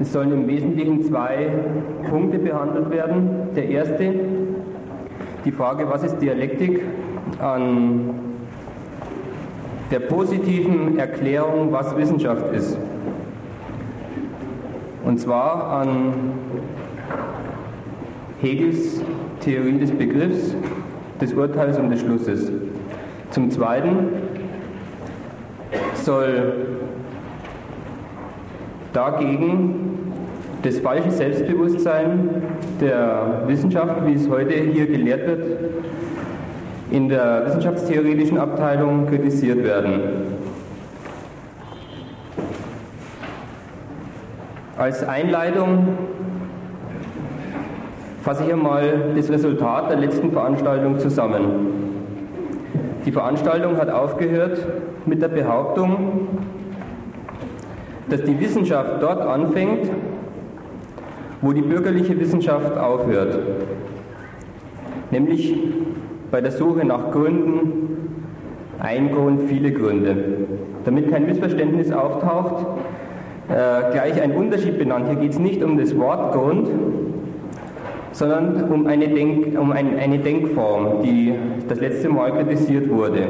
Es sollen im Wesentlichen zwei Punkte behandelt werden. Der erste, die Frage, was ist Dialektik an der positiven Erklärung, was Wissenschaft ist. Und zwar an Hegels Theorie des Begriffs, des Urteils und des Schlusses. Zum Zweiten soll dagegen das falsche Selbstbewusstsein der Wissenschaft, wie es heute hier gelehrt wird, in der wissenschaftstheoretischen Abteilung kritisiert werden. Als Einleitung fasse ich einmal das Resultat der letzten Veranstaltung zusammen. Die Veranstaltung hat aufgehört mit der Behauptung, dass die Wissenschaft dort anfängt, wo die bürgerliche Wissenschaft aufhört, nämlich bei der Suche nach Gründen, ein Grund, viele Gründe. Damit kein Missverständnis auftaucht, äh, gleich ein Unterschied benannt. Hier geht es nicht um das Wort Grund, sondern um eine, Denk, um ein, eine Denkform, die das letzte Mal kritisiert wurde.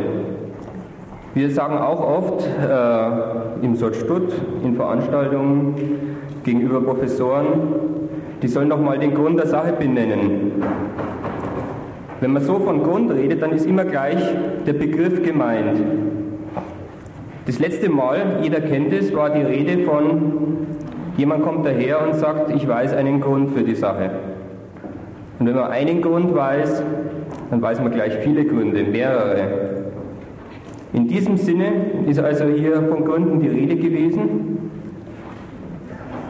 Wir sagen auch oft äh, im Sottstutt, in Veranstaltungen gegenüber Professoren, die sollen doch mal den Grund der Sache benennen. Wenn man so von Grund redet, dann ist immer gleich der Begriff gemeint. Das letzte Mal, jeder kennt es, war die Rede von, jemand kommt daher und sagt, ich weiß einen Grund für die Sache. Und wenn man einen Grund weiß, dann weiß man gleich viele Gründe, mehrere. In diesem Sinne ist also hier von Gründen die Rede gewesen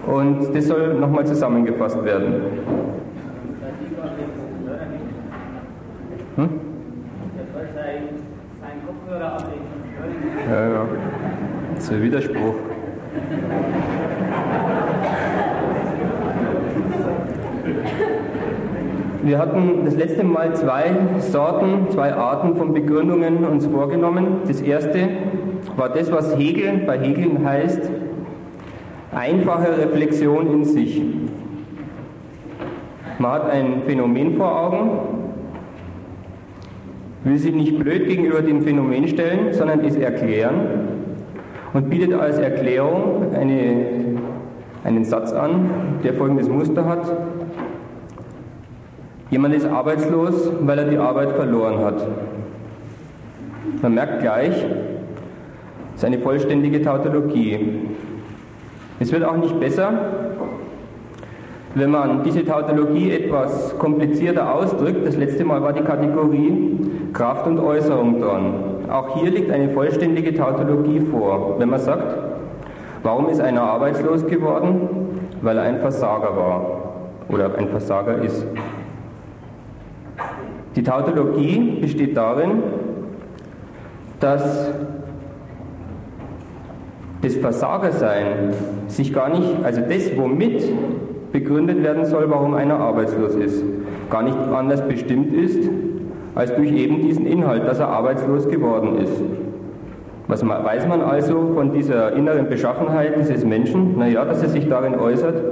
und das soll nochmal zusammengefasst werden. Hm? Ja, ja. Das ist ein Widerspruch. Wir hatten das letzte Mal zwei Sorten, zwei Arten von Begründungen uns vorgenommen. Das erste war das, was Hegel bei Hegel heißt, einfache Reflexion in sich. Man hat ein Phänomen vor Augen, will sich nicht blöd gegenüber dem Phänomen stellen, sondern es erklären und bietet als Erklärung eine, einen Satz an, der folgendes Muster hat. Jemand ist arbeitslos, weil er die Arbeit verloren hat. Man merkt gleich, es ist eine vollständige Tautologie. Es wird auch nicht besser, wenn man diese Tautologie etwas komplizierter ausdrückt. Das letzte Mal war die Kategorie Kraft und Äußerung dran. Auch hier liegt eine vollständige Tautologie vor. Wenn man sagt, warum ist einer arbeitslos geworden? Weil er ein Versager war oder ein Versager ist. Die Tautologie besteht darin, dass das Versagersein sich gar nicht, also das, womit begründet werden soll, warum einer arbeitslos ist, gar nicht anders bestimmt ist, als durch eben diesen Inhalt, dass er arbeitslos geworden ist. Was weiß man also von dieser inneren Beschaffenheit dieses Menschen? Naja, dass er sich darin äußert,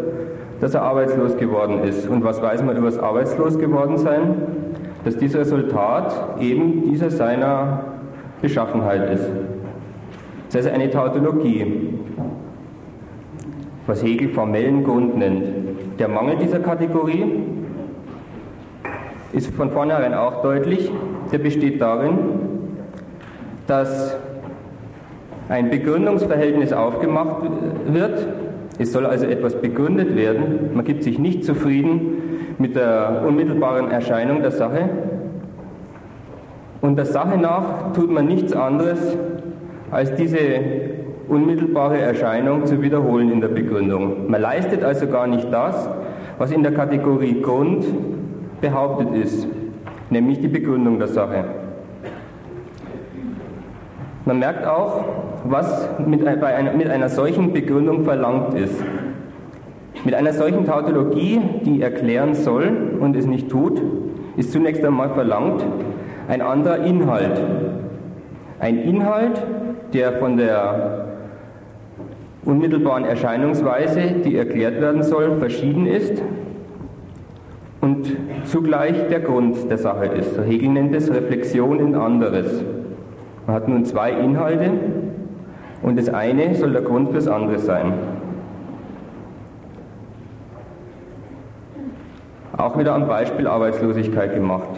dass er arbeitslos geworden ist. Und was weiß man über das Arbeitslos geworden sein? Dass dieses Resultat eben dieser seiner Beschaffenheit ist. Das ist also eine Tautologie, was Hegel formellen Grund nennt. Der Mangel dieser Kategorie ist von vornherein auch deutlich. Der besteht darin, dass ein Begründungsverhältnis aufgemacht wird. Es soll also etwas begründet werden. Man gibt sich nicht zufrieden mit der unmittelbaren Erscheinung der Sache. Und der Sache nach tut man nichts anderes, als diese unmittelbare Erscheinung zu wiederholen in der Begründung. Man leistet also gar nicht das, was in der Kategorie Grund behauptet ist, nämlich die Begründung der Sache. Man merkt auch, was mit einer, mit einer solchen Begründung verlangt ist. Mit einer solchen Tautologie, die erklären soll und es nicht tut, ist zunächst einmal verlangt ein anderer Inhalt. Ein Inhalt, der von der unmittelbaren Erscheinungsweise, die erklärt werden soll, verschieden ist und zugleich der Grund der Sache ist. Hegel nennt es Reflexion in anderes. Man hat nun zwei Inhalte und das eine soll der Grund fürs andere sein. Auch wieder am Beispiel Arbeitslosigkeit gemacht.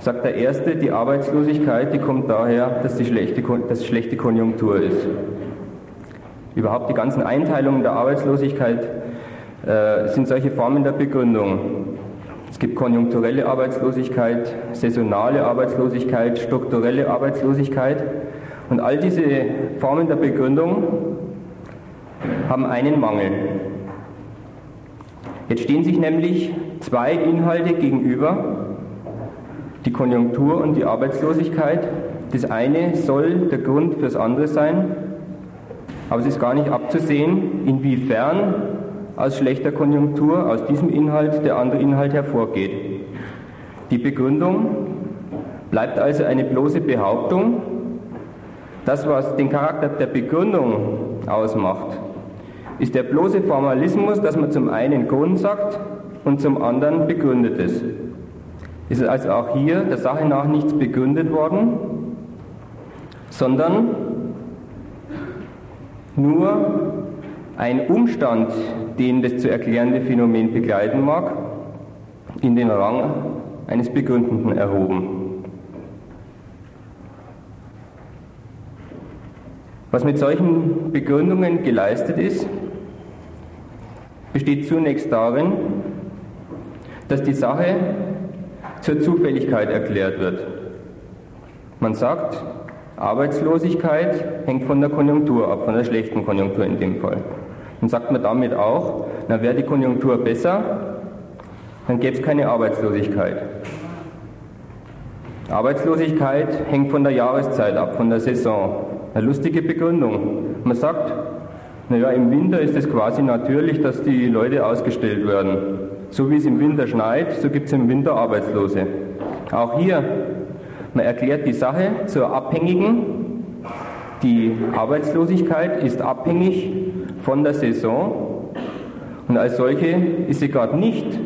Sagt der Erste, die Arbeitslosigkeit, die kommt daher, dass die schlechte, dass schlechte Konjunktur ist. Überhaupt die ganzen Einteilungen der Arbeitslosigkeit äh, sind solche Formen der Begründung. Es gibt konjunkturelle Arbeitslosigkeit, saisonale Arbeitslosigkeit, strukturelle Arbeitslosigkeit. Und all diese Formen der Begründung haben einen Mangel. Jetzt stehen sich nämlich zwei Inhalte gegenüber, die Konjunktur und die Arbeitslosigkeit. Das eine soll der Grund fürs andere sein, aber es ist gar nicht abzusehen, inwiefern aus schlechter Konjunktur, aus diesem Inhalt der andere Inhalt hervorgeht. Die Begründung bleibt also eine bloße Behauptung. Das, was den Charakter der Begründung ausmacht, ist der bloße Formalismus, dass man zum einen Grund sagt und zum anderen begründet es. Ist also auch hier der Sache nach nichts begründet worden, sondern nur ein Umstand, den das zu erklärende Phänomen begleiten mag, in den Rang eines Begründenden erhoben. Was mit solchen Begründungen geleistet ist, besteht zunächst darin, dass die Sache zur Zufälligkeit erklärt wird. Man sagt, Arbeitslosigkeit hängt von der Konjunktur ab, von der schlechten Konjunktur in dem Fall. Und sagt man damit auch, na wäre die Konjunktur besser, dann gäbe es keine Arbeitslosigkeit. Arbeitslosigkeit hängt von der Jahreszeit ab, von der Saison. Eine lustige Begründung. Man sagt, naja, im Winter ist es quasi natürlich, dass die Leute ausgestellt werden. So wie es im Winter schneit, so gibt es im Winter Arbeitslose. Auch hier man erklärt die Sache zur abhängigen. Die Arbeitslosigkeit ist abhängig von der Saison und als solche ist sie gerade nicht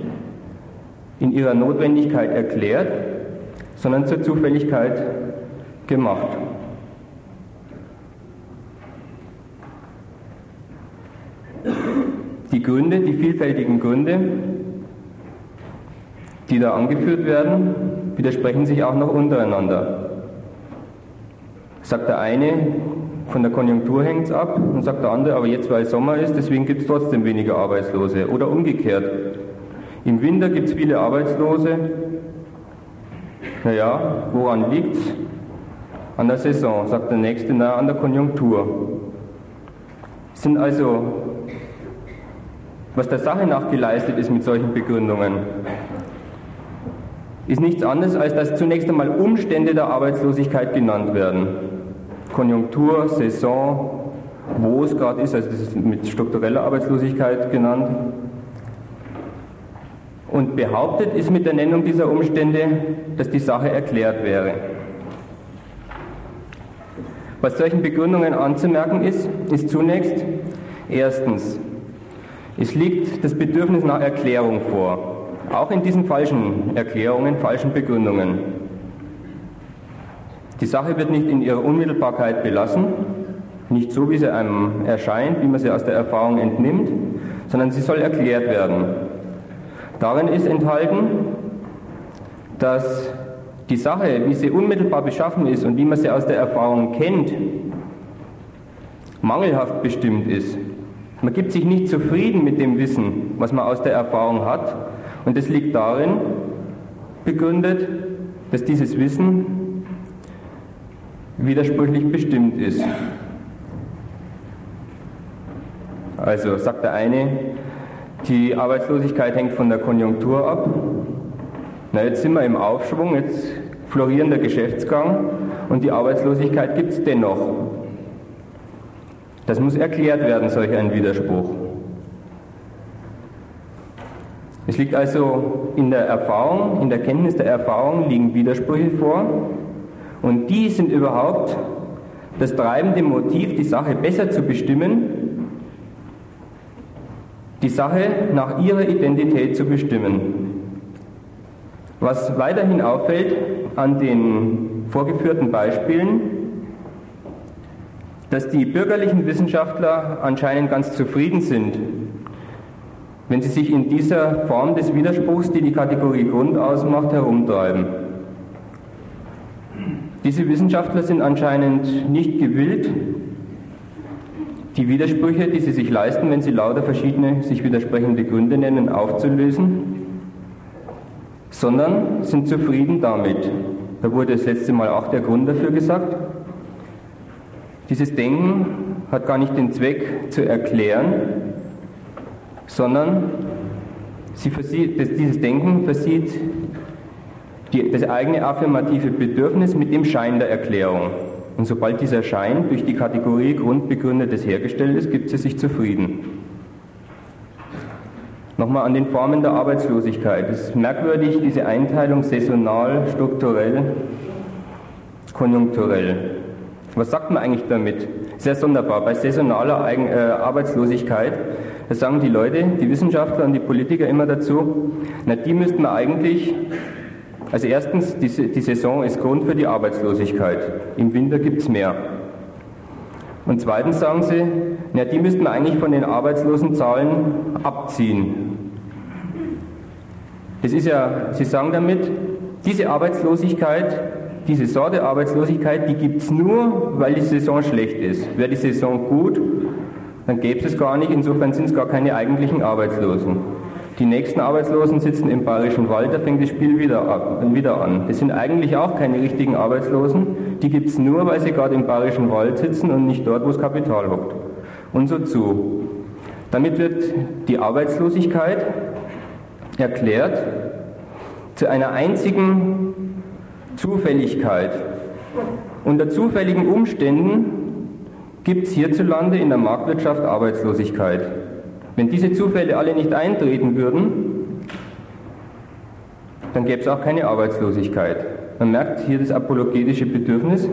in ihrer Notwendigkeit erklärt, sondern zur Zufälligkeit gemacht. Die Gründe, die vielfältigen Gründe, die da angeführt werden, widersprechen sich auch noch untereinander. Sagt der eine, von der Konjunktur hängt es ab, und sagt der andere, aber jetzt, weil Sommer ist, deswegen gibt es trotzdem weniger Arbeitslose. Oder umgekehrt. Im Winter gibt es viele Arbeitslose. Naja, woran liegt es? An der Saison, sagt der nächste, na, an der Konjunktur. Sind also, was der Sache nach geleistet ist mit solchen Begründungen, ist nichts anderes, als dass zunächst einmal Umstände der Arbeitslosigkeit genannt werden. Konjunktur, Saison, wo es gerade ist, also das ist mit struktureller Arbeitslosigkeit genannt. Und behauptet ist mit der Nennung dieser Umstände, dass die Sache erklärt wäre. Was solchen Begründungen anzumerken ist, ist zunächst erstens, es liegt das Bedürfnis nach Erklärung vor. Auch in diesen falschen Erklärungen, falschen Begründungen. Die Sache wird nicht in ihrer Unmittelbarkeit belassen, nicht so, wie sie einem erscheint, wie man sie aus der Erfahrung entnimmt, sondern sie soll erklärt werden. Darin ist enthalten, dass die Sache, wie sie unmittelbar beschaffen ist und wie man sie aus der Erfahrung kennt, mangelhaft bestimmt ist. Man gibt sich nicht zufrieden mit dem Wissen, was man aus der Erfahrung hat, und es liegt darin begründet, dass dieses Wissen widersprüchlich bestimmt ist. Also sagt der eine, die Arbeitslosigkeit hängt von der Konjunktur ab. Na, jetzt sind wir im Aufschwung, jetzt florieren der Geschäftsgang und die Arbeitslosigkeit gibt es dennoch. Das muss erklärt werden, solch ein Widerspruch. Es liegt also in der Erfahrung, in der Kenntnis der Erfahrung liegen Widersprüche vor und die sind überhaupt das treibende Motiv, die Sache besser zu bestimmen, die Sache nach ihrer Identität zu bestimmen. Was weiterhin auffällt an den vorgeführten Beispielen, dass die bürgerlichen Wissenschaftler anscheinend ganz zufrieden sind, wenn sie sich in dieser Form des Widerspruchs, die die Kategorie Grund ausmacht, herumtreiben. Diese Wissenschaftler sind anscheinend nicht gewillt, die Widersprüche, die sie sich leisten, wenn sie lauter verschiedene sich widersprechende Gründe nennen, aufzulösen, sondern sind zufrieden damit. Da wurde das letzte Mal auch der Grund dafür gesagt. Dieses Denken hat gar nicht den Zweck zu erklären, sondern versieht, dieses Denken versieht die, das eigene affirmative Bedürfnis mit dem Schein der Erklärung. Und sobald dieser Schein durch die Kategorie Grundbegründetes hergestellt ist, gibt sie sich zufrieden. Nochmal an den Formen der Arbeitslosigkeit. Es ist merkwürdig, diese Einteilung saisonal, strukturell, konjunkturell. Was sagt man eigentlich damit? Sehr sonderbar. Bei saisonaler äh, Arbeitslosigkeit, da sagen die Leute, die Wissenschaftler und die Politiker immer dazu, na, die müssten wir eigentlich also erstens, die, die Saison ist Grund für die Arbeitslosigkeit. Im Winter gibt es mehr. Und zweitens sagen sie, na, die müssten wir eigentlich von den Arbeitslosenzahlen abziehen. Das ist ja, sie sagen damit, diese Arbeitslosigkeit, diese Sorte Arbeitslosigkeit, die gibt es nur, weil die Saison schlecht ist. Wäre die Saison gut, dann gäbe es gar nicht, insofern sind es gar keine eigentlichen Arbeitslosen. Die nächsten Arbeitslosen sitzen im Bayerischen Wald, da fängt das Spiel wieder, ab, wieder an. Das sind eigentlich auch keine richtigen Arbeitslosen, die gibt es nur, weil sie gerade im Bayerischen Wald sitzen und nicht dort, wo das Kapital hockt. Und so zu. Damit wird die Arbeitslosigkeit erklärt zu einer einzigen Zufälligkeit. Unter zufälligen Umständen gibt es hierzulande in der Marktwirtschaft Arbeitslosigkeit. Wenn diese Zufälle alle nicht eintreten würden, dann gäbe es auch keine Arbeitslosigkeit. Man merkt hier das apologetische Bedürfnis,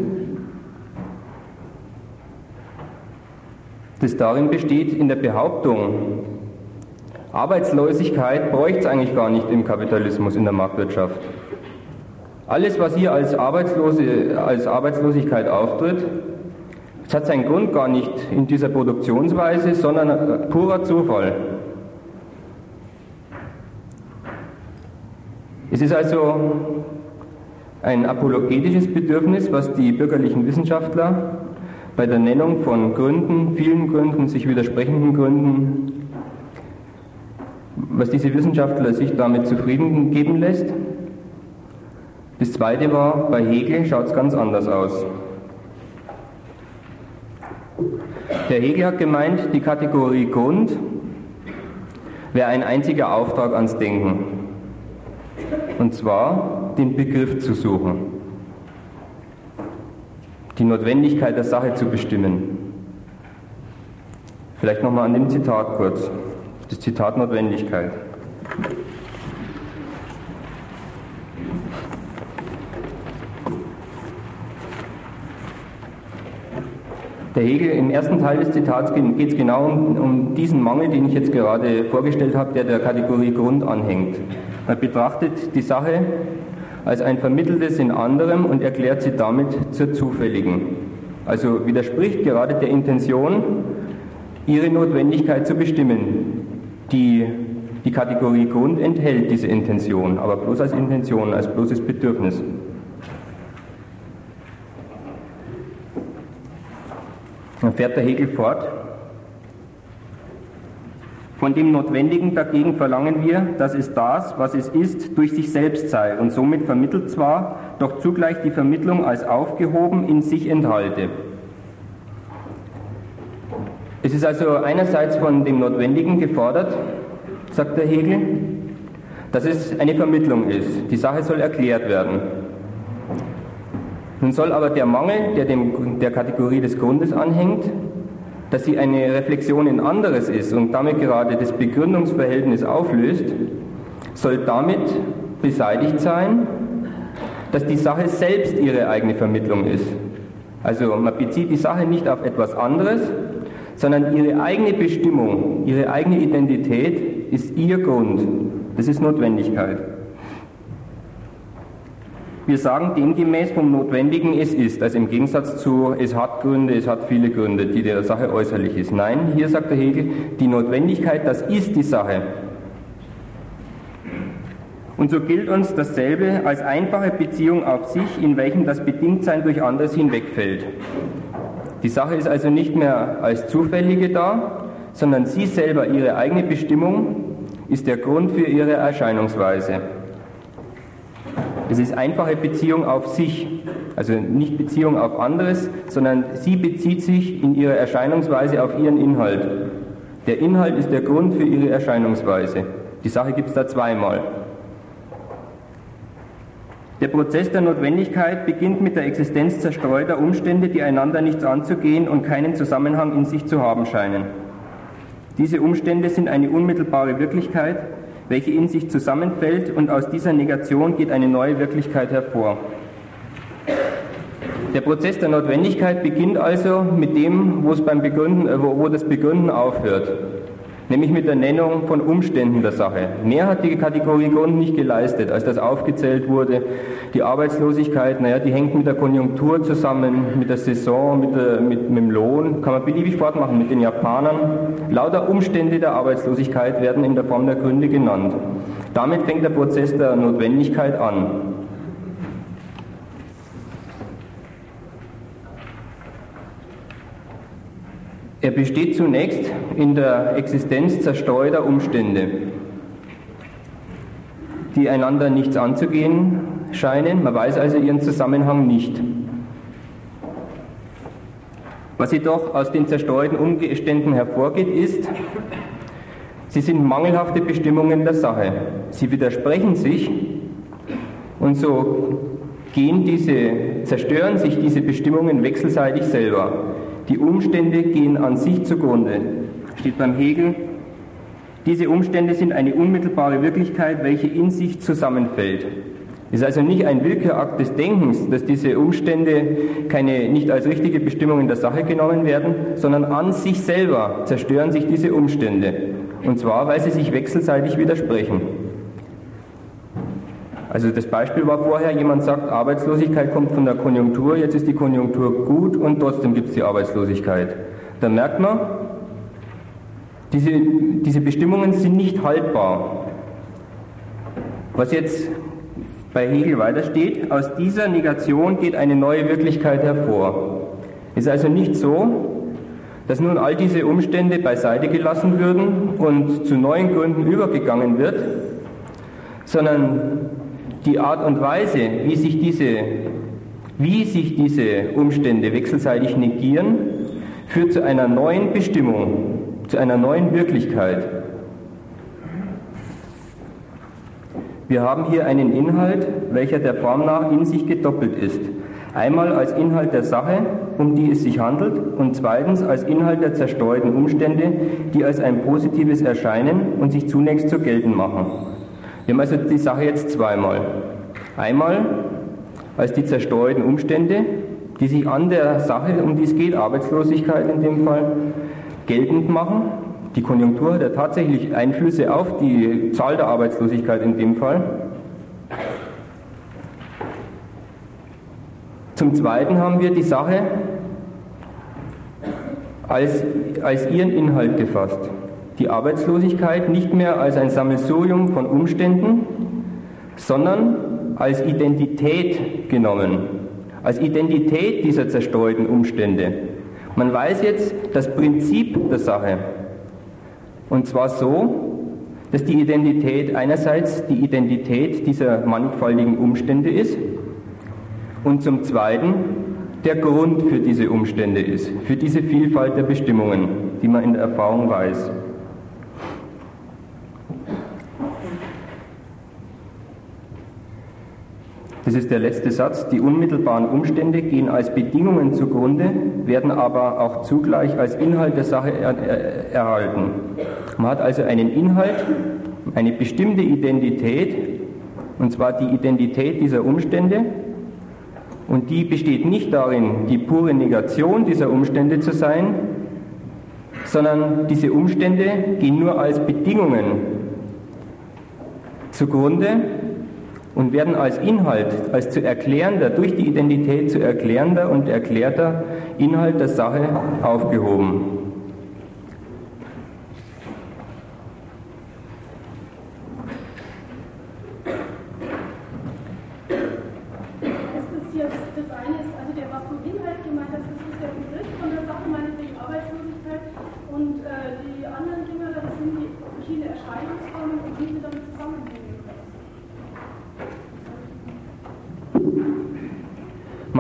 das darin besteht, in der Behauptung, Arbeitslosigkeit bräuchte es eigentlich gar nicht im Kapitalismus, in der Marktwirtschaft. Alles, was hier als, Arbeitslose, als Arbeitslosigkeit auftritt, es hat seinen Grund gar nicht in dieser Produktionsweise, sondern purer Zufall. Es ist also ein apologetisches Bedürfnis, was die bürgerlichen Wissenschaftler bei der Nennung von Gründen, vielen Gründen, sich widersprechenden Gründen, was diese Wissenschaftler sich damit zufrieden geben lässt. Das zweite war, bei Hegel schaut es ganz anders aus. Der Hegel hat gemeint, die Kategorie Grund wäre ein einziger Auftrag ans Denken. Und zwar den Begriff zu suchen, die Notwendigkeit der Sache zu bestimmen. Vielleicht nochmal an dem Zitat kurz. Das Zitat Notwendigkeit. Der Hegel im ersten Teil des Zitats geht es genau um, um, diesen Mangel, den ich jetzt gerade vorgestellt habe, der der Kategorie Grund anhängt. Er betrachtet die Sache als ein Vermitteltes in anderem und erklärt sie damit zur zufälligen. Also widerspricht gerade der Intention, ihre Notwendigkeit zu bestimmen. Die, die Kategorie Grund enthält diese Intention, aber bloß als Intention, als bloßes Bedürfnis. Dann fährt der Hegel fort. Von dem Notwendigen dagegen verlangen wir, dass es das, was es ist, durch sich selbst sei und somit vermittelt zwar, doch zugleich die Vermittlung als aufgehoben in sich enthalte. Es ist also einerseits von dem Notwendigen gefordert, sagt der Hegel, dass es eine Vermittlung ist. Die Sache soll erklärt werden. Nun soll aber der Mangel, der dem, der Kategorie des Grundes anhängt, dass sie eine Reflexion in anderes ist und damit gerade das Begründungsverhältnis auflöst, soll damit beseitigt sein, dass die Sache selbst ihre eigene Vermittlung ist. Also man bezieht die Sache nicht auf etwas anderes, sondern ihre eigene Bestimmung, ihre eigene Identität ist ihr Grund. Das ist Notwendigkeit. Wir sagen demgemäß vom Notwendigen, es ist, also im Gegensatz zu, es hat Gründe, es hat viele Gründe, die der Sache äußerlich ist. Nein, hier sagt der Hegel, die Notwendigkeit, das ist die Sache. Und so gilt uns dasselbe als einfache Beziehung auf sich, in welchem das Bedingtsein durch anderes hinwegfällt. Die Sache ist also nicht mehr als zufällige da, sondern sie selber, ihre eigene Bestimmung, ist der Grund für ihre Erscheinungsweise. Es ist einfache Beziehung auf sich, also nicht Beziehung auf anderes, sondern sie bezieht sich in ihrer Erscheinungsweise auf ihren Inhalt. Der Inhalt ist der Grund für ihre Erscheinungsweise. Die Sache gibt es da zweimal. Der Prozess der Notwendigkeit beginnt mit der Existenz zerstreuter Umstände, die einander nichts anzugehen und keinen Zusammenhang in sich zu haben scheinen. Diese Umstände sind eine unmittelbare Wirklichkeit, welche in sich zusammenfällt und aus dieser Negation geht eine neue Wirklichkeit hervor. Der Prozess der Notwendigkeit beginnt also mit dem, wo, beim Begründen, äh, wo das Begründen aufhört nämlich mit der Nennung von Umständen der Sache. Mehr hat die Kategorie Grund nicht geleistet, als das aufgezählt wurde. Die Arbeitslosigkeit, naja, die hängt mit der Konjunktur zusammen, mit der Saison, mit, der, mit, mit dem Lohn, kann man beliebig fortmachen, mit den Japanern. Lauter Umstände der Arbeitslosigkeit werden in der Form der Gründe genannt. Damit fängt der Prozess der Notwendigkeit an. Er besteht zunächst in der Existenz zerstreuter Umstände, die einander nichts anzugehen scheinen. Man weiß also ihren Zusammenhang nicht. Was jedoch aus den zerstreuten Umständen hervorgeht, ist, sie sind mangelhafte Bestimmungen der Sache. Sie widersprechen sich und so gehen diese, zerstören sich diese Bestimmungen wechselseitig selber. Die Umstände gehen an sich zugrunde. Steht beim Hegel, diese Umstände sind eine unmittelbare Wirklichkeit, welche in sich zusammenfällt. Es ist also nicht ein Willkürakt des Denkens, dass diese Umstände keine, nicht als richtige Bestimmungen der Sache genommen werden, sondern an sich selber zerstören sich diese Umstände. Und zwar, weil sie sich wechselseitig widersprechen. Also das Beispiel war vorher, jemand sagt, Arbeitslosigkeit kommt von der Konjunktur, jetzt ist die Konjunktur gut und trotzdem gibt es die Arbeitslosigkeit. Da merkt man, diese, diese Bestimmungen sind nicht haltbar. Was jetzt bei Hegel weitersteht, aus dieser Negation geht eine neue Wirklichkeit hervor. Es ist also nicht so, dass nun all diese Umstände beiseite gelassen würden und zu neuen Gründen übergegangen wird, sondern die Art und Weise, wie sich diese, wie sich diese Umstände wechselseitig negieren, führt zu einer neuen Bestimmung, zu einer neuen Wirklichkeit. Wir haben hier einen Inhalt, welcher der Form nach in sich gedoppelt ist. Einmal als Inhalt der Sache, um die es sich handelt, und zweitens als Inhalt der zerstreuten Umstände, die als ein positives erscheinen und sich zunächst zu gelten machen. Wir haben also die Sache jetzt zweimal. Einmal als die zerstreuten Umstände, die sich an der Sache, um die es geht, Arbeitslosigkeit in dem Fall, geltend machen. Die Konjunktur hat ja tatsächlich Einflüsse auf die Zahl der Arbeitslosigkeit in dem Fall. Zum Zweiten haben wir die Sache als, als ihren Inhalt gefasst die Arbeitslosigkeit nicht mehr als ein Sammelsurium von Umständen, sondern als Identität genommen, als Identität dieser zerstreuten Umstände. Man weiß jetzt das Prinzip der Sache. Und zwar so, dass die Identität einerseits die Identität dieser mannigfaltigen Umstände ist und zum Zweiten der Grund für diese Umstände ist, für diese Vielfalt der Bestimmungen, die man in der Erfahrung weiß. Das ist der letzte Satz. Die unmittelbaren Umstände gehen als Bedingungen zugrunde, werden aber auch zugleich als Inhalt der Sache er, er, erhalten. Man hat also einen Inhalt, eine bestimmte Identität, und zwar die Identität dieser Umstände, und die besteht nicht darin, die pure Negation dieser Umstände zu sein, sondern diese Umstände gehen nur als Bedingungen zugrunde und werden als Inhalt, als zu erklärender, durch die Identität zu erklärender und erklärter Inhalt der Sache aufgehoben.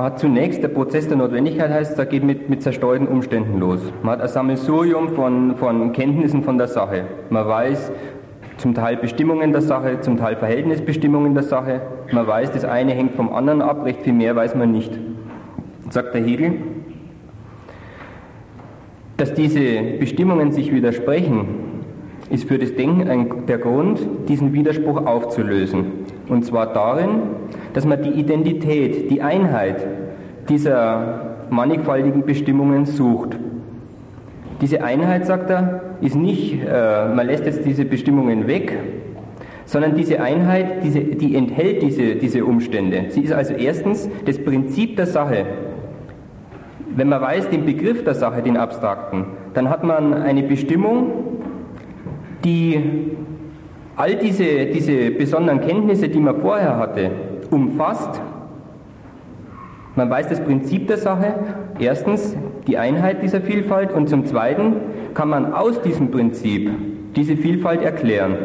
Man hat zunächst, der Prozess der Notwendigkeit heißt, da geht mit, mit zerstreuten Umständen los. Man hat ein Sammelsurium von, von Kenntnissen von der Sache. Man weiß zum Teil Bestimmungen der Sache, zum Teil Verhältnisbestimmungen der Sache. Man weiß, das eine hängt vom anderen ab, recht viel mehr weiß man nicht. Sagt der Hegel, dass diese Bestimmungen sich widersprechen, ist für das Denken ein, der Grund, diesen Widerspruch aufzulösen. Und zwar darin, dass man die Identität, die Einheit dieser mannigfaltigen Bestimmungen sucht. Diese Einheit, sagt er, ist nicht, äh, man lässt jetzt diese Bestimmungen weg, sondern diese Einheit, diese, die enthält diese, diese Umstände. Sie ist also erstens das Prinzip der Sache. Wenn man weiß den Begriff der Sache, den abstrakten, dann hat man eine Bestimmung, die all diese, diese besonderen Kenntnisse, die man vorher hatte, umfasst. Man weiß das Prinzip der Sache, erstens die Einheit dieser Vielfalt und zum Zweiten kann man aus diesem Prinzip diese Vielfalt erklären.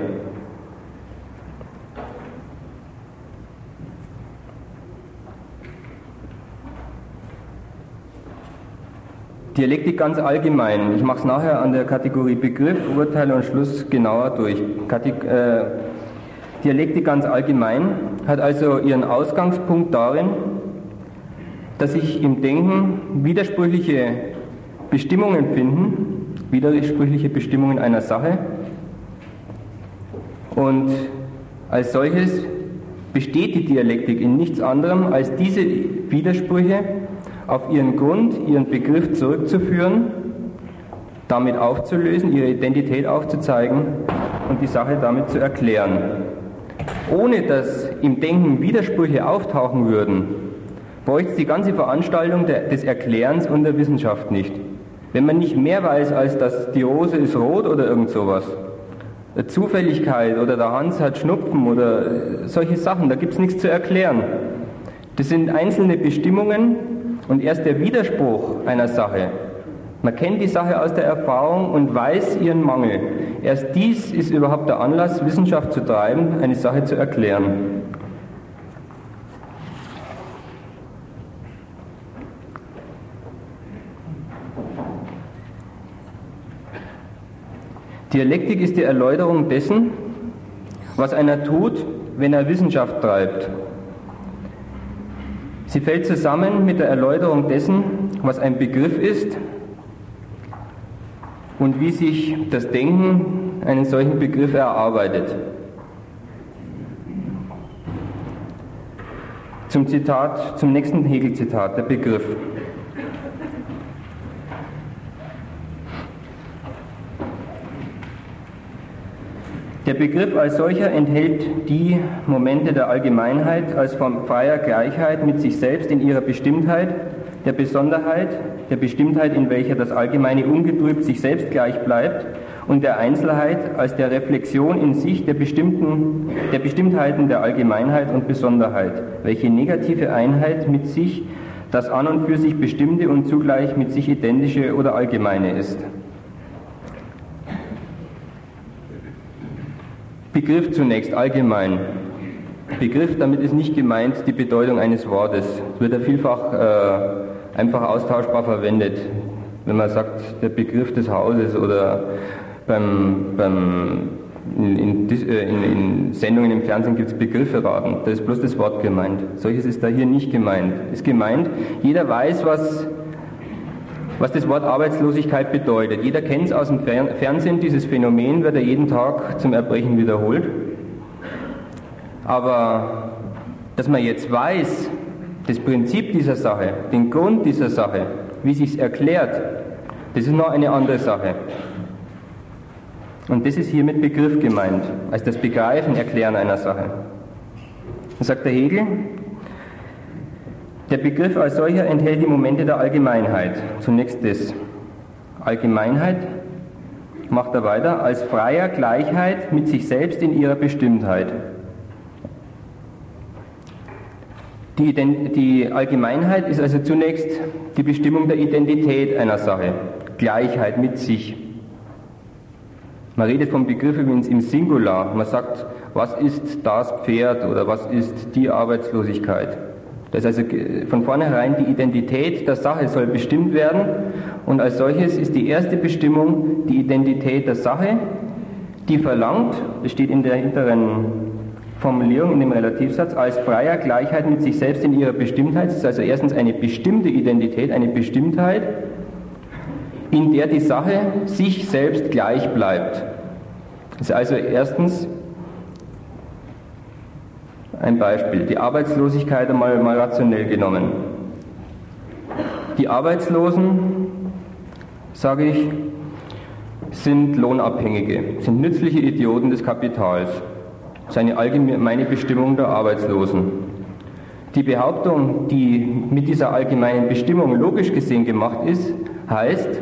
Dialektik ganz allgemein. Ich mache es nachher an der Kategorie Begriff, Urteil und Schluss genauer durch. Kategor äh, Dialektik ganz allgemein hat also ihren Ausgangspunkt darin, dass sich im Denken widersprüchliche Bestimmungen finden, widersprüchliche Bestimmungen einer Sache und als solches besteht die Dialektik in nichts anderem als diese Widersprüche auf ihren Grund, ihren Begriff zurückzuführen, damit aufzulösen, ihre Identität aufzuzeigen und die Sache damit zu erklären. Ohne dass im Denken Widersprüche auftauchen würden, bräuchte es die ganze Veranstaltung des Erklärens und der Wissenschaft nicht. Wenn man nicht mehr weiß, als dass die Rose ist rot oder irgend sowas, Zufälligkeit oder der Hans hat Schnupfen oder solche Sachen, da gibt es nichts zu erklären. Das sind einzelne Bestimmungen, und erst der Widerspruch einer Sache, man kennt die Sache aus der Erfahrung und weiß ihren Mangel. Erst dies ist überhaupt der Anlass, Wissenschaft zu treiben, eine Sache zu erklären. Dialektik ist die Erläuterung dessen, was einer tut, wenn er Wissenschaft treibt. Sie fällt zusammen mit der Erläuterung dessen, was ein Begriff ist und wie sich das Denken einen solchen Begriff erarbeitet. Zum Zitat, zum nächsten Hegel-Zitat, der Begriff. Der Begriff als solcher enthält die Momente der Allgemeinheit als von freier Gleichheit mit sich selbst in ihrer Bestimmtheit, der Besonderheit, der Bestimmtheit, in welcher das Allgemeine ungetrübt sich selbst gleich bleibt und der Einzelheit als der Reflexion in sich der, bestimmten, der Bestimmtheiten der Allgemeinheit und Besonderheit, welche negative Einheit mit sich das an und für sich Bestimmte und zugleich mit sich identische oder allgemeine ist. Begriff zunächst allgemein. Begriff, damit ist nicht gemeint die Bedeutung eines Wortes. Es wird ja vielfach äh, einfach austauschbar verwendet. Wenn man sagt, der Begriff des Hauses oder beim, beim in, in, äh, in, Sendungen im Fernsehen gibt es Begriffe raten. Da ist bloß das Wort gemeint. Solches ist da hier nicht gemeint. Ist gemeint, jeder weiß, was was das Wort Arbeitslosigkeit bedeutet. Jeder kennt es aus dem Fernsehen, dieses Phänomen wird ja jeden Tag zum Erbrechen wiederholt. Aber dass man jetzt weiß, das Prinzip dieser Sache, den Grund dieser Sache, wie sich es erklärt, Das ist noch eine andere Sache. Und das ist hier mit Begriff gemeint, als das Begreifen, Erklären einer Sache. Dann sagt der Hegel, der Begriff als solcher enthält die Momente der Allgemeinheit. Zunächst das. Allgemeinheit macht er weiter als freier Gleichheit mit sich selbst in ihrer Bestimmtheit. Die, die, Allgemeinheit ist also zunächst die Bestimmung der Identität einer Sache, Gleichheit mit sich. Man redet vom Begriff übrigens im Singular. Man sagt, was ist das Pferd oder was ist die Arbeitslosigkeit. Das ist also von vornherein die Identität der Sache soll bestimmt werden und als solches ist die erste Bestimmung die Identität der Sache, die verlangt, das steht in der hinteren Formulierung in dem Relativsatz als freier Gleichheit mit sich selbst in ihrer Bestimmtheit. Das ist also erstens eine bestimmte Identität, eine Bestimmtheit, in der die Sache sich selbst gleich bleibt. Das ist also erstens ein Beispiel, die Arbeitslosigkeit einmal mal rationell genommen. Die Arbeitslosen, sage ich, sind Lohnabhängige, sind nützliche Idioten des Kapitals seine allgemeine Bestimmung der Arbeitslosen. Die Behauptung, die mit dieser allgemeinen Bestimmung logisch gesehen gemacht ist, heißt,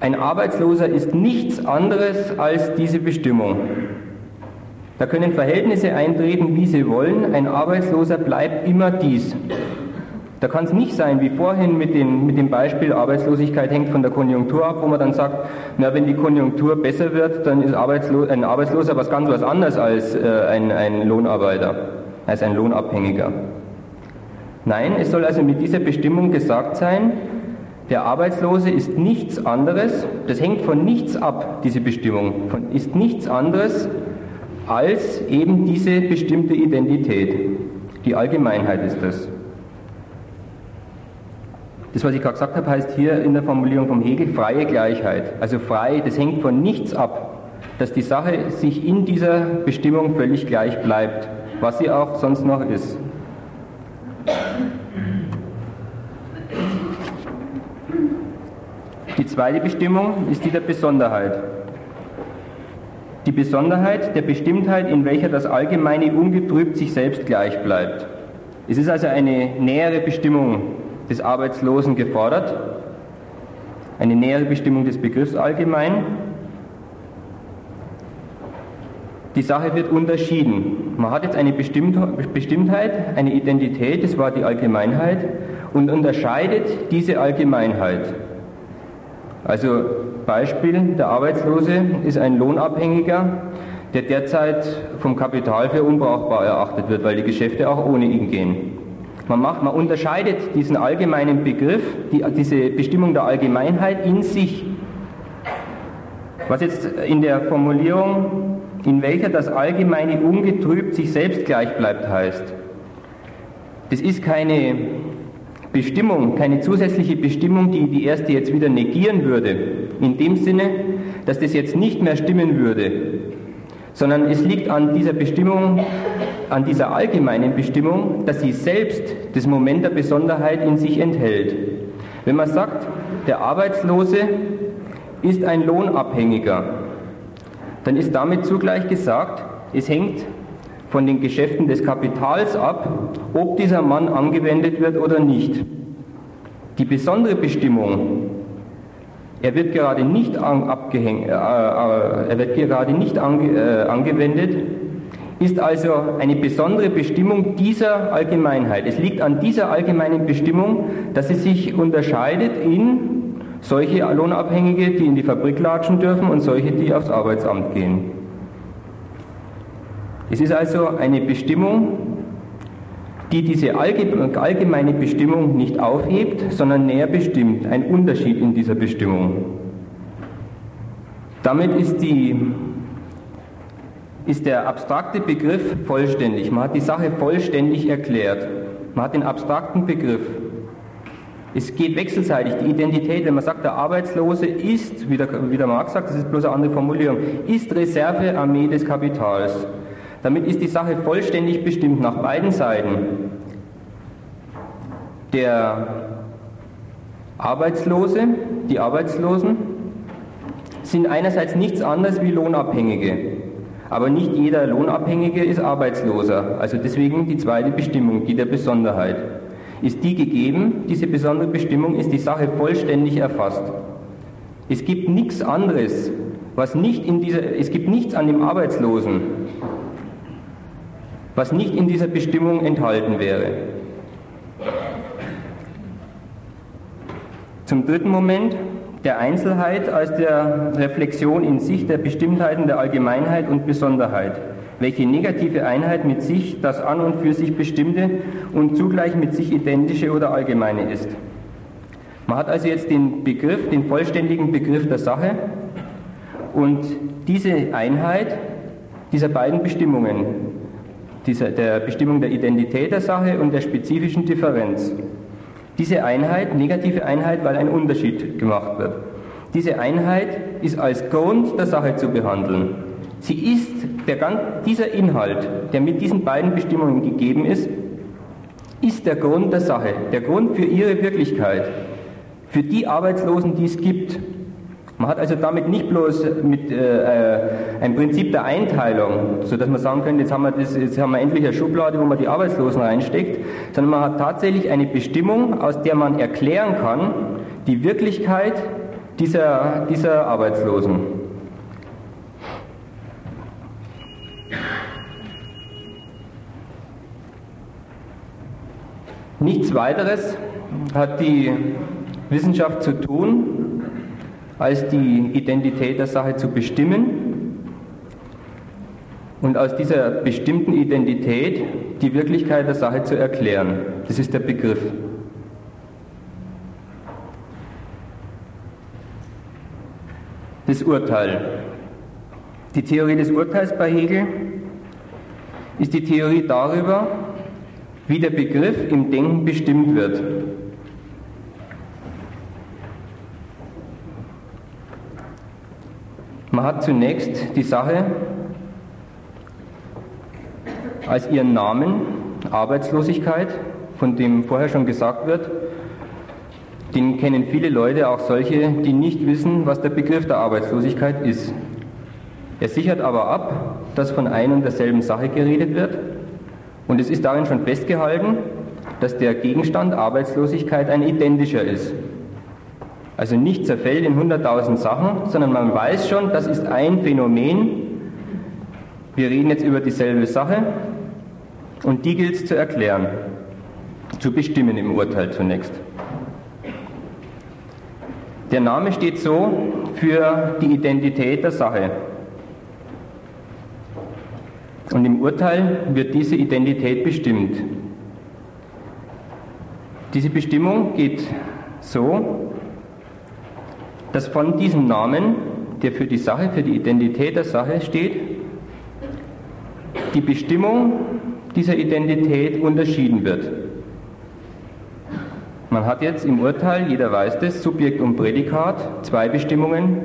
ein Arbeitsloser ist nichts anderes als diese Bestimmung. Da können Verhältnisse eintreten, wie sie wollen. Ein Arbeitsloser bleibt immer dies. Da kann es nicht sein, wie vorhin mit, den, mit dem Beispiel, Arbeitslosigkeit hängt von der Konjunktur ab, wo man dann sagt, na, wenn die Konjunktur besser wird, dann ist Arbeitslo ein Arbeitsloser was ganz was anderes als äh, ein, ein Lohnarbeiter, als ein Lohnabhängiger. Nein, es soll also mit dieser Bestimmung gesagt sein, der Arbeitslose ist nichts anderes, das hängt von nichts ab, diese Bestimmung, von, ist nichts anderes als eben diese bestimmte Identität. Die Allgemeinheit ist das. Das, was ich gerade gesagt habe, heißt hier in der Formulierung vom Hegel freie Gleichheit. Also frei, das hängt von nichts ab, dass die Sache sich in dieser Bestimmung völlig gleich bleibt, was sie auch sonst noch ist. Die zweite Bestimmung ist die der Besonderheit. Die Besonderheit der Bestimmtheit, in welcher das Allgemeine ungetrübt sich selbst gleich bleibt. Es ist also eine nähere Bestimmung des Arbeitslosen gefordert, eine nähere Bestimmung des Begriffs allgemein. Die Sache wird unterschieden. Man hat jetzt eine Bestimmtheit, eine Identität, das war die Allgemeinheit, und unterscheidet diese Allgemeinheit. Also Beispiel, der Arbeitslose ist ein Lohnabhängiger, der derzeit vom Kapital für unbrauchbar erachtet wird, weil die Geschäfte auch ohne ihn gehen. Man, macht, man unterscheidet diesen allgemeinen Begriff, die, diese Bestimmung der Allgemeinheit in sich. Was jetzt in der Formulierung, in welcher das Allgemeine ungetrübt sich selbst gleich bleibt, heißt. Das ist keine Bestimmung, keine zusätzliche Bestimmung, die die erste jetzt wieder negieren würde, in dem Sinne, dass das jetzt nicht mehr stimmen würde, sondern es liegt an dieser Bestimmung, an dieser allgemeinen Bestimmung, dass sie selbst das Moment der Besonderheit in sich enthält. Wenn man sagt, der Arbeitslose ist ein Lohnabhängiger, dann ist damit zugleich gesagt, es hängt von den Geschäften des Kapitals ab, ob dieser Mann angewendet wird oder nicht. Die besondere Bestimmung er wird gerade nicht, an, abgehängt, äh, äh, er wird gerade nicht ange, äh, angewendet, ist also eine besondere Bestimmung dieser Allgemeinheit. Es liegt an dieser allgemeinen Bestimmung, dass sie sich unterscheidet in solche Lohnabhängige, die in die Fabrik latschen dürfen und solche, die aufs Arbeitsamt gehen. Es ist also eine Bestimmung, die diese allgemeine Bestimmung nicht aufhebt, sondern näher bestimmt, ein Unterschied in dieser Bestimmung. Damit ist, die, ist der abstrakte Begriff vollständig. Man hat die Sache vollständig erklärt. Man hat den abstrakten Begriff. Es geht wechselseitig. Die Identität, wenn man sagt, der Arbeitslose ist, wie der, wie der Marx sagt, das ist bloß eine andere Formulierung, ist Reservearmee des Kapitals. Damit ist die Sache vollständig bestimmt nach beiden Seiten. Der Arbeitslose, die Arbeitslosen, sind einerseits nichts anderes wie Lohnabhängige. Aber nicht jeder Lohnabhängige ist Arbeitsloser. Also deswegen die zweite Bestimmung, die der Besonderheit. Ist die gegeben, diese besondere Bestimmung, ist die Sache vollständig erfasst. Es gibt nichts anderes, was nicht in dieser, es gibt nichts an dem Arbeitslosen, was nicht in dieser Bestimmung enthalten wäre. Zum dritten Moment, der Einzelheit als der Reflexion in sich der Bestimmtheiten der Allgemeinheit und Besonderheit, welche negative Einheit mit sich das an und für sich Bestimmte und zugleich mit sich identische oder allgemeine ist. Man hat also jetzt den Begriff, den vollständigen Begriff der Sache und diese Einheit dieser beiden Bestimmungen, dieser, der Bestimmung der Identität der Sache und der spezifischen Differenz, diese Einheit, negative Einheit, weil ein Unterschied gemacht wird. Diese Einheit ist als Grund der Sache zu behandeln. Sie ist, der, dieser Inhalt, der mit diesen beiden Bestimmungen gegeben ist, ist der Grund der Sache, der Grund für ihre Wirklichkeit, für die Arbeitslosen, die es gibt. Man hat also damit nicht bloß mit äh, äh, ein Prinzip der Einteilung, so dass man sagen könnte, jetzt haben, wir das, jetzt haben wir endlich eine Schublade, wo man die Arbeitslosen reinsteckt, sondern man hat tatsächlich eine Bestimmung, aus der man erklären kann, die Wirklichkeit dieser, dieser Arbeitslosen. Nichts weiteres hat die Wissenschaft zu tun, als die Identität der Sache zu bestimmen und aus dieser bestimmten Identität die Wirklichkeit der Sache zu erklären. Das ist der Begriff. Das Urteil. Die Theorie des Urteils bei Hegel ist die Theorie darüber, wie der Begriff im Denken bestimmt wird. Man hat zunächst die Sache als ihren Namen, Arbeitslosigkeit, von dem vorher schon gesagt wird, den kennen viele Leute, auch solche, die nicht wissen, was der Begriff der Arbeitslosigkeit ist. Er sichert aber ab, dass von ein und derselben Sache geredet wird und es ist darin schon festgehalten, dass der Gegenstand Arbeitslosigkeit ein identischer ist. Also nicht zerfällt in 100.000 Sachen, sondern man weiß schon, das ist ein Phänomen. Wir reden jetzt über dieselbe Sache und die gilt es zu erklären, zu bestimmen im Urteil zunächst. Der Name steht so für die Identität der Sache. Und im Urteil wird diese Identität bestimmt. Diese Bestimmung geht so, dass von diesem Namen, der für die Sache, für die Identität der Sache steht, die Bestimmung dieser Identität unterschieden wird. Man hat jetzt im Urteil, jeder weiß das, Subjekt und Prädikat, zwei Bestimmungen.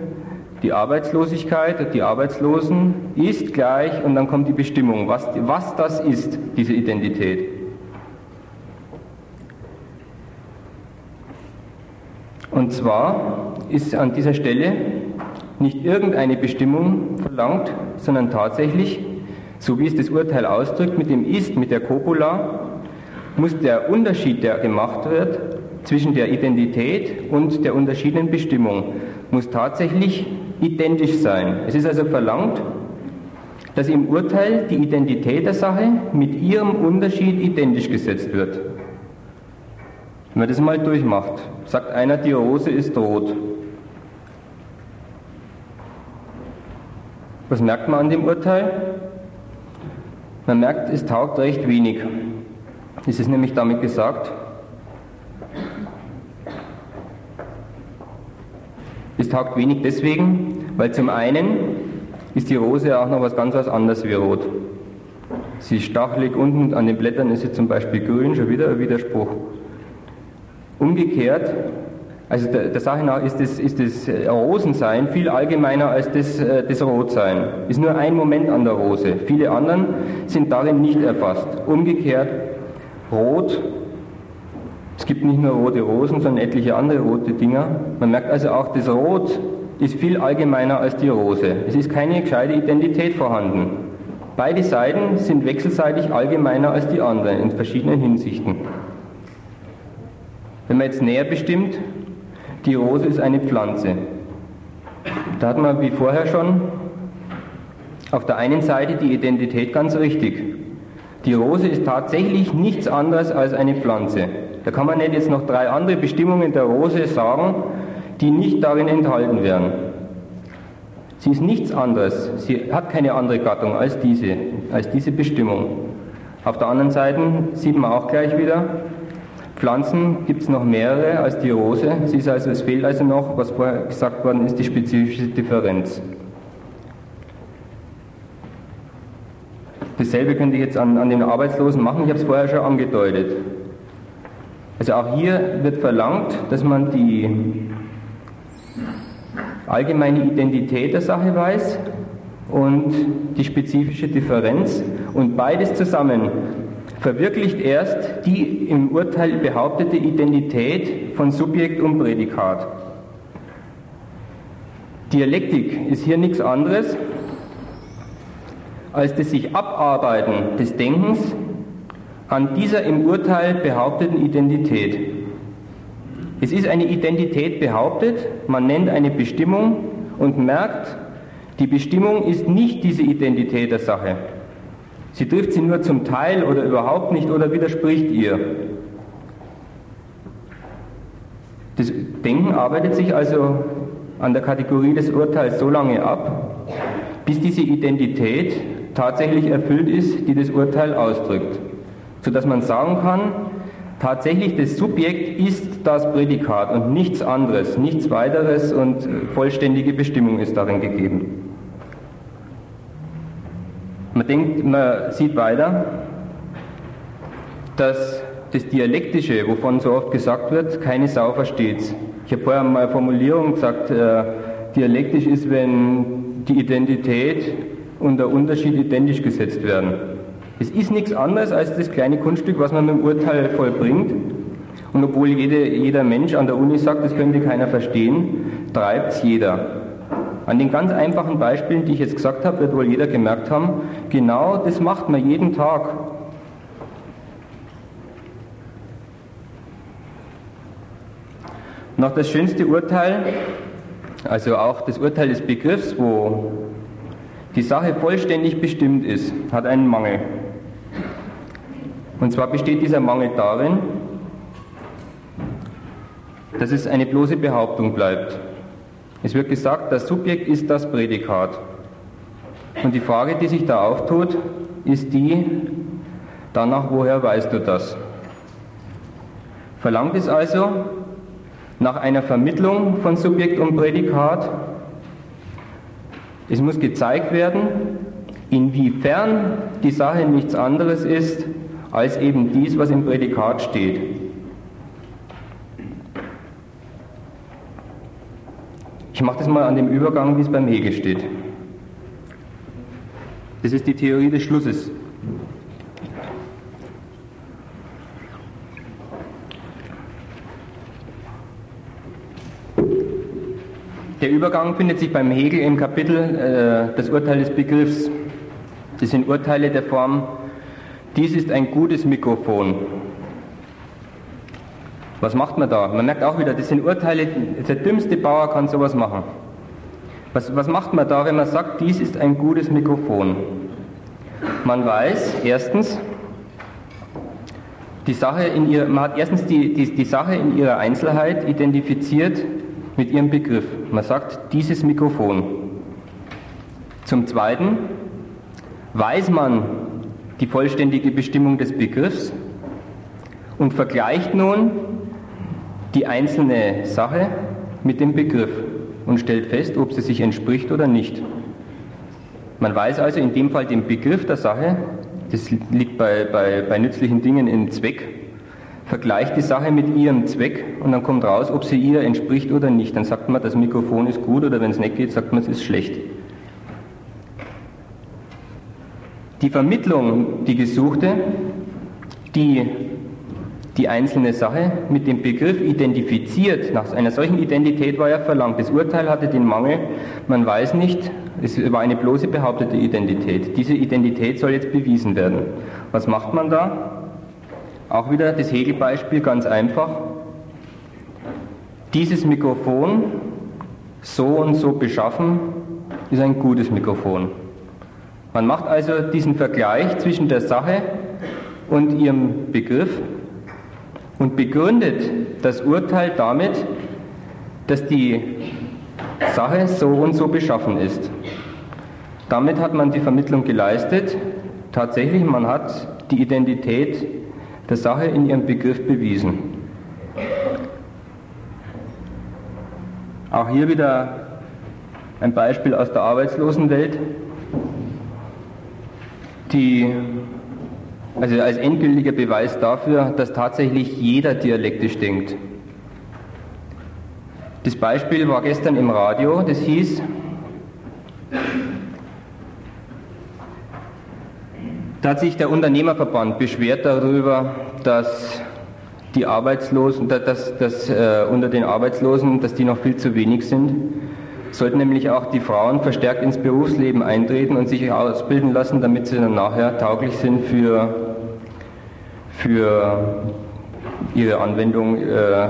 Die Arbeitslosigkeit, die Arbeitslosen ist gleich und dann kommt die Bestimmung, was, was das ist, diese Identität. Und zwar ist an dieser Stelle nicht irgendeine Bestimmung verlangt, sondern tatsächlich, so wie es das Urteil ausdrückt, mit dem Ist, mit der Copula, muss der Unterschied, der gemacht wird, zwischen der Identität und der unterschiedlichen Bestimmung, muss tatsächlich identisch sein. Es ist also verlangt, dass im Urteil die Identität der Sache mit ihrem Unterschied identisch gesetzt wird. Wenn man das mal durchmacht, sagt einer, die Rose ist rot. Was merkt man an dem Urteil? Man merkt, es taugt recht wenig. Es ist nämlich damit gesagt, es taugt wenig deswegen, weil zum einen ist die Rose auch noch was ganz was anderes wie rot. Sie ist stachelig, unten an den Blättern ist sie zum Beispiel grün, schon wieder ein Widerspruch. Umgekehrt, also der, der Sache nach ist das, ist das äh, Rosensein viel allgemeiner als das, äh, das Rotsein. Ist nur ein Moment an der Rose. Viele anderen sind darin nicht erfasst. Umgekehrt, Rot Es gibt nicht nur rote Rosen, sondern etliche andere rote Dinger. Man merkt also auch, das Rot ist viel allgemeiner als die Rose. Es ist keine gescheite Identität vorhanden. Beide Seiten sind wechselseitig allgemeiner als die anderen in verschiedenen Hinsichten. Wenn man jetzt näher bestimmt, die Rose ist eine Pflanze. Da hat man wie vorher schon auf der einen Seite die Identität ganz richtig. Die Rose ist tatsächlich nichts anderes als eine Pflanze. Da kann man nicht jetzt noch drei andere Bestimmungen der Rose sagen, die nicht darin enthalten werden. Sie ist nichts anderes. Sie hat keine andere Gattung als diese, als diese Bestimmung. Auf der anderen Seite sieht man auch gleich wieder, Pflanzen gibt es noch mehrere als die Rose. Sie ist also, es fehlt also noch, was vorher gesagt worden ist, die spezifische Differenz. Dasselbe könnte ich jetzt an, an den Arbeitslosen machen, ich habe es vorher schon angedeutet. Also auch hier wird verlangt, dass man die allgemeine Identität der Sache weiß und die spezifische Differenz und beides zusammen verwirklicht erst die im Urteil behauptete Identität von Subjekt und Prädikat. Dialektik ist hier nichts anderes als das sich Abarbeiten des Denkens an dieser im Urteil behaupteten Identität. Es ist eine Identität behauptet, man nennt eine Bestimmung und merkt, die Bestimmung ist nicht diese Identität der Sache. Sie trifft sie nur zum Teil oder überhaupt nicht oder widerspricht ihr. Das Denken arbeitet sich also an der Kategorie des Urteils so lange ab, bis diese Identität tatsächlich erfüllt ist, die das Urteil ausdrückt. Sodass man sagen kann, tatsächlich das Subjekt ist das Prädikat und nichts anderes, nichts weiteres und vollständige Bestimmung ist darin gegeben. Man denkt, man sieht weiter, dass das Dialektische, wovon so oft gesagt wird, keine Sau versteht. Ich habe vorher mal eine Formulierung gesagt, äh, dialektisch ist, wenn die Identität und der Unterschied identisch gesetzt werden. Es ist nichts anderes als das kleine Kunststück, was man mit dem Urteil vollbringt. Und obwohl jede, jeder Mensch an der Uni sagt, das könnte keiner verstehen, treibt es jeder. An den ganz einfachen Beispielen, die ich jetzt gesagt habe, wird wohl jeder gemerkt haben, genau das macht man jeden Tag. Noch das schönste Urteil, also auch das Urteil des Begriffs, wo die Sache vollständig bestimmt ist, hat einen Mangel. Und zwar besteht dieser Mangel darin, dass es eine bloße Behauptung bleibt. Es wird gesagt, das Subjekt ist das Prädikat. Und die Frage, die sich da auftut, ist die, danach woher weißt du das? Verlangt es also nach einer Vermittlung von Subjekt und Prädikat es muss gezeigt werden, inwiefern die Sache nichts anderes ist als eben dies, was im Prädikat steht. Ich mache das mal an dem Übergang, wie es beim Hegel steht. Das ist die Theorie des Schlusses. Der Übergang findet sich beim Hegel im Kapitel äh, das Urteil des Begriffs. Das sind Urteile der Form, dies ist ein gutes Mikrofon. Was macht man da? Man merkt auch wieder, das sind Urteile, der dümmste Bauer kann sowas machen. Was, was macht man da, wenn man sagt, dies ist ein gutes Mikrofon? Man weiß, erstens, die Sache in ihr, man hat erstens die, die, die Sache in ihrer Einzelheit identifiziert mit ihrem Begriff. Man sagt dieses Mikrofon. Zum Zweiten weiß man die vollständige Bestimmung des Begriffs und vergleicht nun die einzelne Sache mit dem Begriff und stellt fest, ob sie sich entspricht oder nicht. Man weiß also in dem Fall den Begriff der Sache, das liegt bei, bei, bei nützlichen Dingen im Zweck, vergleicht die Sache mit ihrem Zweck und dann kommt raus, ob sie ihr entspricht oder nicht. Dann sagt man, das Mikrofon ist gut oder wenn es nicht geht, sagt man, es ist schlecht. Die Vermittlung, die gesuchte, die die einzelne Sache mit dem Begriff identifiziert. Nach einer solchen Identität war ja verlangt. Das Urteil hatte den Mangel, man weiß nicht, es war eine bloße behauptete Identität. Diese Identität soll jetzt bewiesen werden. Was macht man da? Auch wieder das Hegel-Beispiel ganz einfach. Dieses Mikrofon so und so beschaffen ist ein gutes Mikrofon. Man macht also diesen Vergleich zwischen der Sache und ihrem Begriff und begründet das Urteil damit, dass die Sache so und so beschaffen ist. Damit hat man die Vermittlung geleistet. Tatsächlich, man hat die Identität der Sache in ihrem Begriff bewiesen. Auch hier wieder ein Beispiel aus der Arbeitslosenwelt, die also als endgültiger Beweis dafür, dass tatsächlich jeder dialektisch denkt. Das Beispiel war gestern im Radio, das hieß, da hat sich der Unternehmerverband beschwert darüber, dass die Arbeitslosen, dass, dass äh, unter den Arbeitslosen, dass die noch viel zu wenig sind. Sollten nämlich auch die Frauen verstärkt ins Berufsleben eintreten und sich ausbilden lassen, damit sie dann nachher tauglich sind für für ihre Anwendung äh,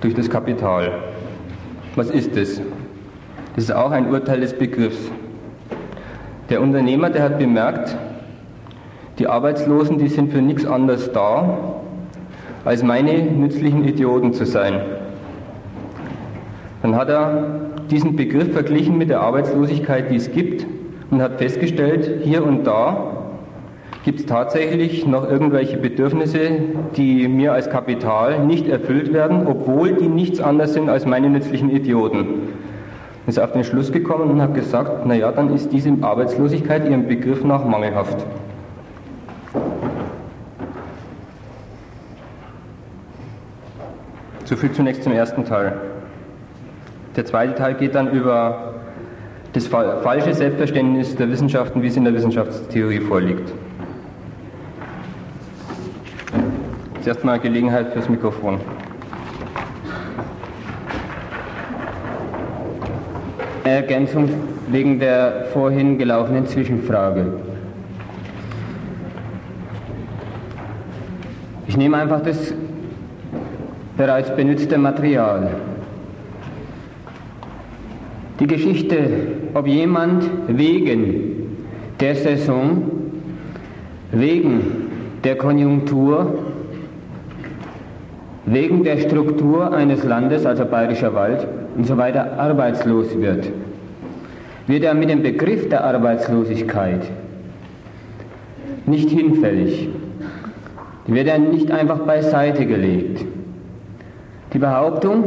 durch das Kapital. Was ist das? Das ist auch ein Urteil des Begriffs. Der Unternehmer, der hat bemerkt, die Arbeitslosen, die sind für nichts anderes da, als meine nützlichen Idioten zu sein. Dann hat er diesen Begriff verglichen mit der Arbeitslosigkeit, die es gibt, und hat festgestellt, hier und da Gibt es tatsächlich noch irgendwelche Bedürfnisse, die mir als Kapital nicht erfüllt werden, obwohl die nichts anderes sind als meine nützlichen Idioten? Ist auf den Schluss gekommen und hat gesagt, naja, dann ist diese Arbeitslosigkeit ihrem Begriff nach mangelhaft. So viel zunächst zum ersten Teil. Der zweite Teil geht dann über das falsche Selbstverständnis der Wissenschaften, wie es in der Wissenschaftstheorie vorliegt. Jetzt erstmal Gelegenheit fürs Mikrofon. Ergänzung wegen der vorhin gelaufenen Zwischenfrage. Ich nehme einfach das bereits benutzte Material. Die Geschichte, ob jemand wegen der Saison, wegen der Konjunktur wegen der Struktur eines Landes, also Bayerischer Wald und so weiter, arbeitslos wird, wird er mit dem Begriff der Arbeitslosigkeit nicht hinfällig. Wird er nicht einfach beiseite gelegt. Die Behauptung,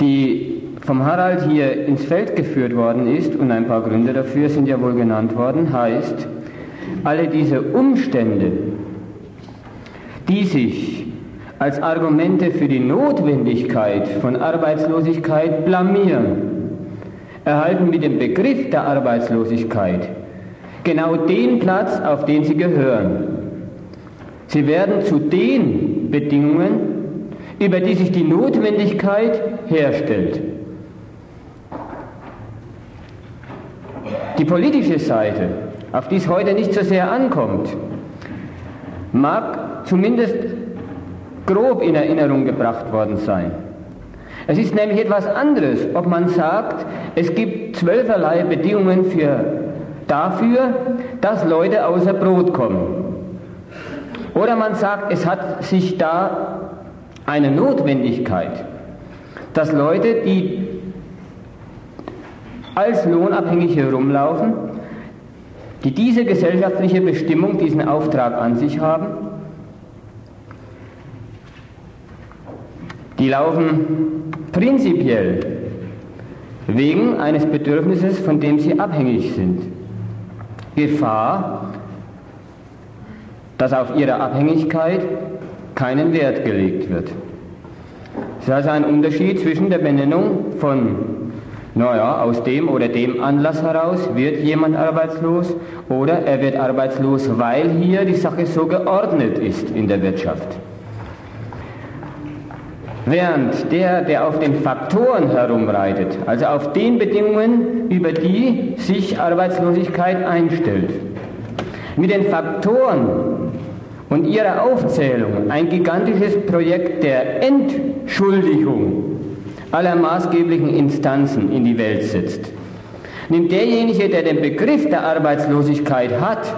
die vom Harald hier ins Feld geführt worden ist, und ein paar Gründe dafür sind ja wohl genannt worden, heißt, alle diese Umstände, die sich als Argumente für die Notwendigkeit von Arbeitslosigkeit blamieren, erhalten mit dem Begriff der Arbeitslosigkeit genau den Platz, auf den sie gehören. Sie werden zu den Bedingungen, über die sich die Notwendigkeit herstellt. Die politische Seite, auf die es heute nicht so sehr ankommt, mag zumindest grob in Erinnerung gebracht worden sein. Es ist nämlich etwas anderes, ob man sagt, es gibt zwölferlei Bedingungen für, dafür, dass Leute außer Brot kommen. Oder man sagt, es hat sich da eine Notwendigkeit, dass Leute, die als lohnabhängig herumlaufen, die diese gesellschaftliche Bestimmung, diesen Auftrag an sich haben, Die laufen prinzipiell wegen eines Bedürfnisses, von dem sie abhängig sind. Gefahr, dass auf ihre Abhängigkeit keinen Wert gelegt wird. Es ist also ein Unterschied zwischen der Benennung von Naja, aus dem oder dem Anlass heraus wird jemand arbeitslos oder er wird arbeitslos, weil hier die Sache so geordnet ist in der Wirtschaft. Während der, der auf den Faktoren herumreitet, also auf den Bedingungen, über die sich Arbeitslosigkeit einstellt, mit den Faktoren und ihrer Aufzählung ein gigantisches Projekt der Entschuldigung aller maßgeblichen Instanzen in die Welt setzt. Nimmt derjenige, der den Begriff der Arbeitslosigkeit hat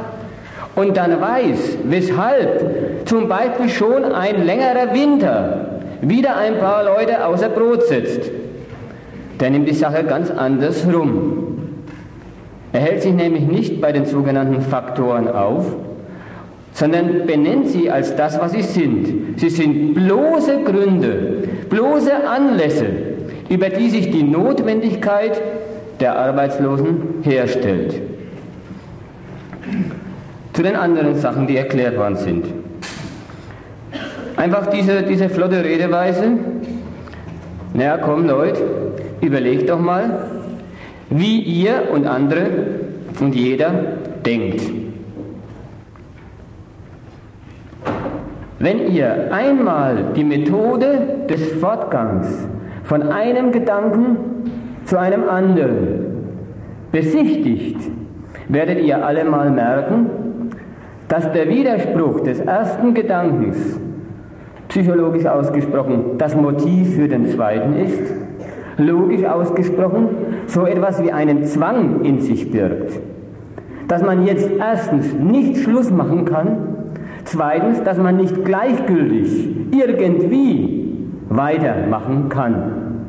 und dann weiß, weshalb zum Beispiel schon ein längerer Winter wieder ein paar Leute außer Brot setzt, der nimmt die Sache ganz anders rum. Er hält sich nämlich nicht bei den sogenannten Faktoren auf, sondern benennt sie als das, was sie sind. Sie sind bloße Gründe, bloße Anlässe, über die sich die Notwendigkeit der Arbeitslosen herstellt. Zu den anderen Sachen, die erklärt worden sind. Einfach diese, diese flotte Redeweise. Na komm Leute, überlegt doch mal, wie ihr und andere und jeder denkt. Wenn ihr einmal die Methode des Fortgangs von einem Gedanken zu einem anderen besichtigt, werdet ihr alle mal merken, dass der Widerspruch des ersten Gedankens psychologisch ausgesprochen das Motiv für den zweiten ist, logisch ausgesprochen so etwas wie einen Zwang in sich birgt. Dass man jetzt erstens nicht Schluss machen kann Zweitens, dass man nicht gleichgültig irgendwie weitermachen kann.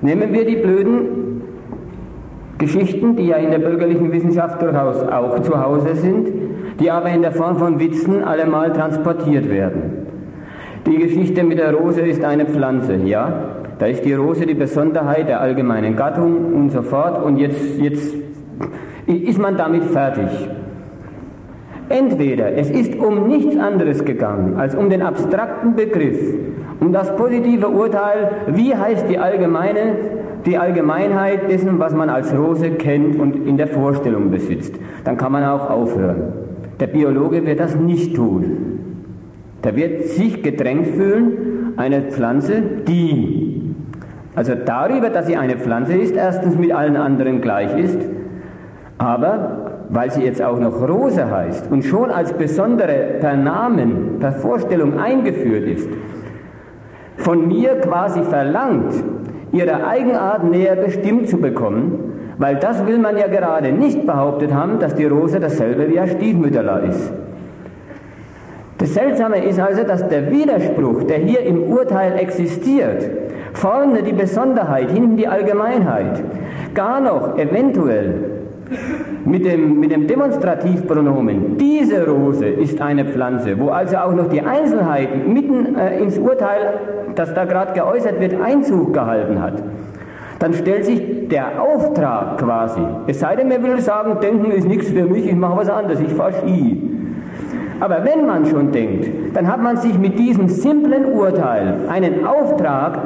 Nehmen wir die blöden Geschichten, die ja in der bürgerlichen Wissenschaft durchaus auch zu Hause sind, die aber in der Form von Witzen allemal transportiert werden. Die Geschichte mit der Rose ist eine Pflanze, ja? Da ist die Rose die Besonderheit der allgemeinen Gattung und so fort und jetzt, jetzt ist man damit fertig. Entweder es ist um nichts anderes gegangen als um den abstrakten Begriff, um das positive Urteil, wie heißt die allgemeine, die Allgemeinheit dessen, was man als Rose kennt und in der Vorstellung besitzt. Dann kann man auch aufhören. Der Biologe wird das nicht tun. Der wird sich gedrängt fühlen, eine Pflanze, die, also darüber, dass sie eine Pflanze ist, erstens mit allen anderen gleich ist, aber weil sie jetzt auch noch Rose heißt und schon als besondere per Namen, per Vorstellung eingeführt ist, von mir quasi verlangt, ihre Eigenart näher bestimmt zu bekommen, weil das will man ja gerade nicht behauptet haben, dass die Rose dasselbe wie ein Stiefmütterler ist. Das Seltsame ist also, dass der Widerspruch, der hier im Urteil existiert, vorne die Besonderheit, hinten die Allgemeinheit, gar noch eventuell mit dem, mit dem Demonstrativpronomen, diese Rose ist eine Pflanze, wo also auch noch die Einzelheiten mitten äh, ins Urteil, das da gerade geäußert wird, Einzug gehalten hat, dann stellt sich der Auftrag quasi, es sei denn, er will sagen, denken ist nichts für mich, ich mache was anderes, ich fahre Ski. Aber wenn man schon denkt, dann hat man sich mit diesem simplen Urteil einen Auftrag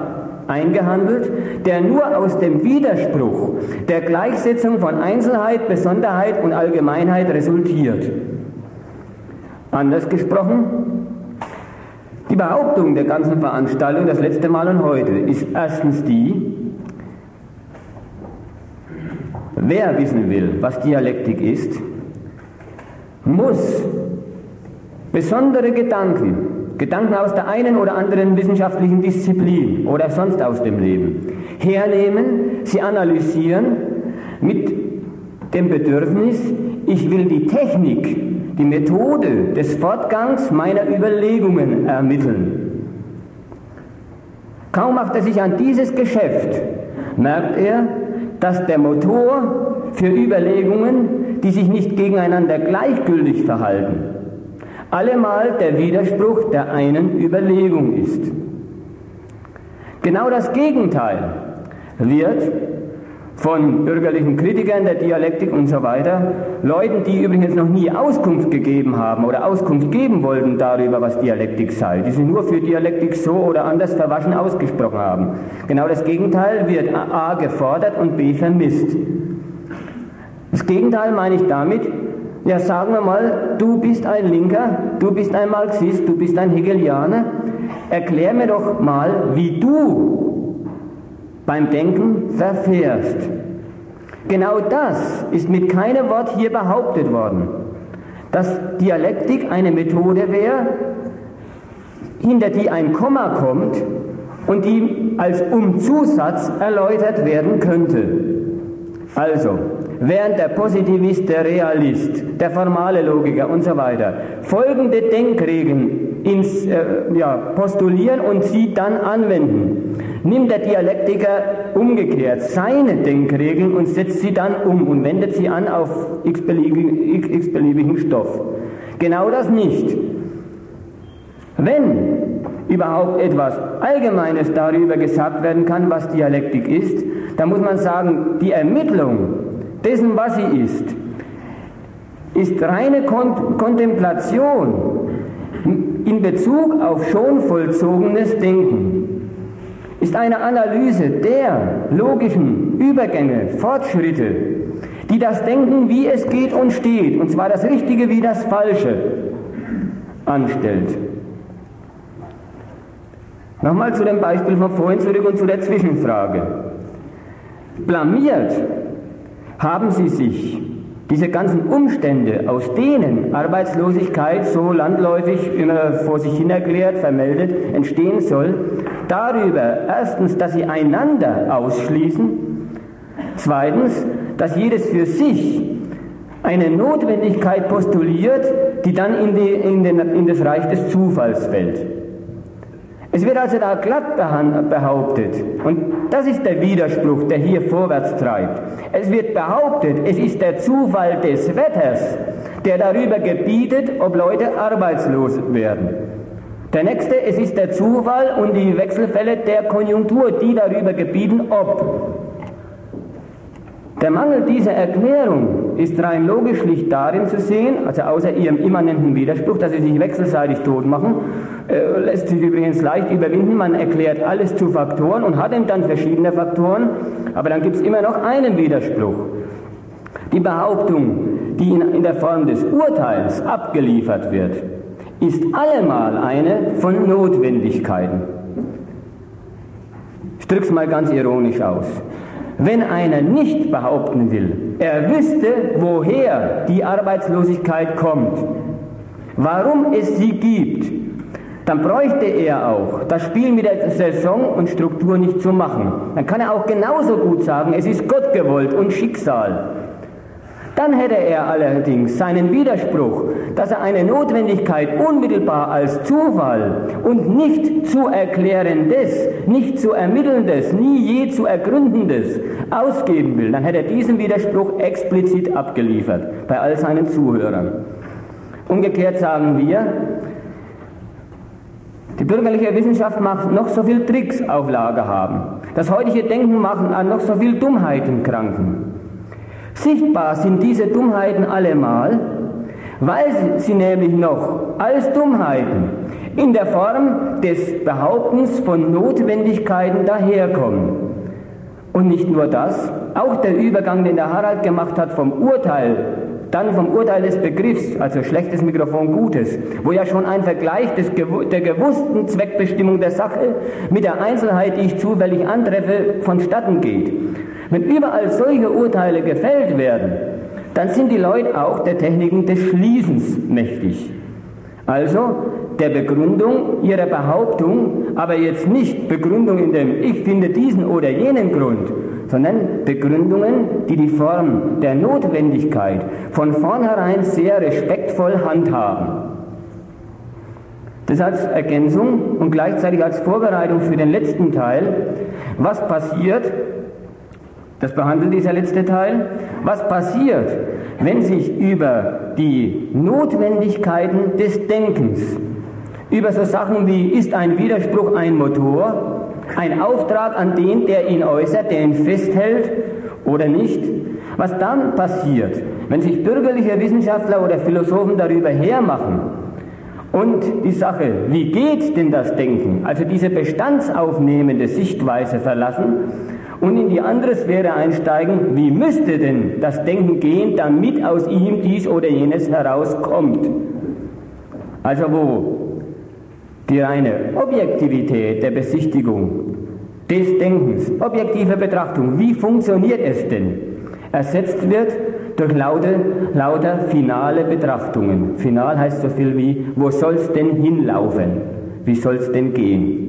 eingehandelt, der nur aus dem Widerspruch der Gleichsetzung von Einzelheit, Besonderheit und Allgemeinheit resultiert. Anders gesprochen, die Behauptung der ganzen Veranstaltung, das letzte Mal und heute, ist erstens die, wer wissen will, was Dialektik ist, muss besondere Gedanken Gedanken aus der einen oder anderen wissenschaftlichen Disziplin oder sonst aus dem Leben hernehmen, sie analysieren mit dem Bedürfnis, ich will die Technik, die Methode des Fortgangs meiner Überlegungen ermitteln. Kaum macht er sich an dieses Geschäft, merkt er, dass der Motor für Überlegungen, die sich nicht gegeneinander gleichgültig verhalten, allemal der Widerspruch der einen Überlegung ist. Genau das Gegenteil wird von bürgerlichen Kritikern der Dialektik und so weiter, Leuten, die übrigens noch nie Auskunft gegeben haben oder Auskunft geben wollten darüber, was Dialektik sei, die sich nur für Dialektik so oder anders verwaschen ausgesprochen haben. Genau das Gegenteil wird A gefordert und B vermisst. Das Gegenteil meine ich damit, ja sagen wir mal, du bist ein Linker, du bist ein Marxist, du bist ein Hegelianer, erklär mir doch mal, wie du beim Denken verfährst. Genau das ist mit keinem Wort hier behauptet worden, dass Dialektik eine Methode wäre, hinter die ein Komma kommt und die als Umzusatz erläutert werden könnte. Also, während der Positivist, der Realist, der formale Logiker und so weiter folgende Denkregeln ins, äh, ja, postulieren und sie dann anwenden, nimmt der Dialektiker umgekehrt seine Denkregeln und setzt sie dann um und wendet sie an auf x-beliebigen, x-beliebigen Stoff. Genau das nicht. Wenn überhaupt etwas Allgemeines darüber gesagt werden kann, was Dialektik ist, dann muss man sagen, die Ermittlung dessen, was sie ist, ist reine Kon Kontemplation in Bezug auf schon vollzogenes Denken, ist eine Analyse der logischen Übergänge, Fortschritte, die das Denken, wie es geht und steht, und zwar das Richtige wie das Falsche, anstellt. Nochmal zu dem Beispiel von vorhin zurück und zu der Zwischenfrage. Blamiert haben sie sich diese ganzen Umstände, aus denen Arbeitslosigkeit so landläufig immer vor sich hin erklärt, vermeldet, entstehen soll, darüber erstens, dass sie einander ausschließen, zweitens, dass jedes für sich eine Notwendigkeit postuliert, die dann in, die, in, den, in das Reich des Zufalls fällt. Es wird also da glatt behauptet, und das ist der Widerspruch, der hier vorwärts treibt. Es wird behauptet, es ist der Zufall des Wetters, der darüber gebietet, ob Leute arbeitslos werden. Der nächste, es ist der Zufall und die Wechselfälle der Konjunktur, die darüber gebieten, ob. Der Mangel dieser Erklärung ist rein logisch nicht darin zu sehen, also außer ihrem immanenten Widerspruch, dass sie sich wechselseitig tot machen, äh, lässt sich übrigens leicht überwinden. Man erklärt alles zu Faktoren und hat eben dann verschiedene Faktoren, aber dann gibt es immer noch einen Widerspruch. Die Behauptung, die in, in der Form des Urteils abgeliefert wird, ist allemal eine von Notwendigkeiten. Ich drücke es mal ganz ironisch aus. Wenn einer nicht behaupten will, er wüsste, woher die Arbeitslosigkeit kommt, warum es sie gibt, dann bräuchte er auch das Spiel mit der Saison und Struktur nicht zu machen. Dann kann er auch genauso gut sagen, es ist Gott gewollt und Schicksal. Dann hätte er allerdings seinen Widerspruch, dass er eine Notwendigkeit unmittelbar als Zufall und nicht zu erklärendes, nicht zu ermittelndes, nie je zu ergründendes ausgeben will, dann hätte er diesen Widerspruch explizit abgeliefert bei all seinen Zuhörern. Umgekehrt sagen wir, die bürgerliche Wissenschaft mag noch so viel Tricks auf Lager haben. Das heutige Denken macht an noch so viel Dummheiten kranken. Sichtbar sind diese Dummheiten allemal, weil sie nämlich noch als Dummheiten in der Form des Behauptens von Notwendigkeiten daherkommen. Und nicht nur das, auch der Übergang, den der Harald gemacht hat vom Urteil, dann vom Urteil des Begriffs, also schlechtes Mikrofon, gutes, wo ja schon ein Vergleich des, der gewussten Zweckbestimmung der Sache mit der Einzelheit, die ich zufällig antreffe, vonstatten geht. Wenn überall solche Urteile gefällt werden, dann sind die Leute auch der Techniken des Schließens mächtig. Also der Begründung ihrer Behauptung, aber jetzt nicht Begründung in dem Ich finde diesen oder jenen Grund, sondern Begründungen, die die Form der Notwendigkeit von vornherein sehr respektvoll handhaben. Das als Ergänzung und gleichzeitig als Vorbereitung für den letzten Teil, was passiert, das behandelt dieser letzte Teil. Was passiert, wenn sich über die Notwendigkeiten des Denkens, über so Sachen wie ist ein Widerspruch ein Motor, ein Auftrag an den, der ihn äußert, der ihn festhält oder nicht? Was dann passiert, wenn sich bürgerliche Wissenschaftler oder Philosophen darüber hermachen und die Sache, wie geht denn das Denken, also diese bestandsaufnehmende Sichtweise verlassen und in die andere Sphäre einsteigen, wie müsste denn das Denken gehen, damit aus ihm dies oder jenes herauskommt. Also wo die reine Objektivität der Besichtigung des Denkens, objektive Betrachtung, wie funktioniert es denn, ersetzt wird durch lauter, lauter finale Betrachtungen. Final heißt so viel wie, wo soll es denn hinlaufen? Wie soll es denn gehen?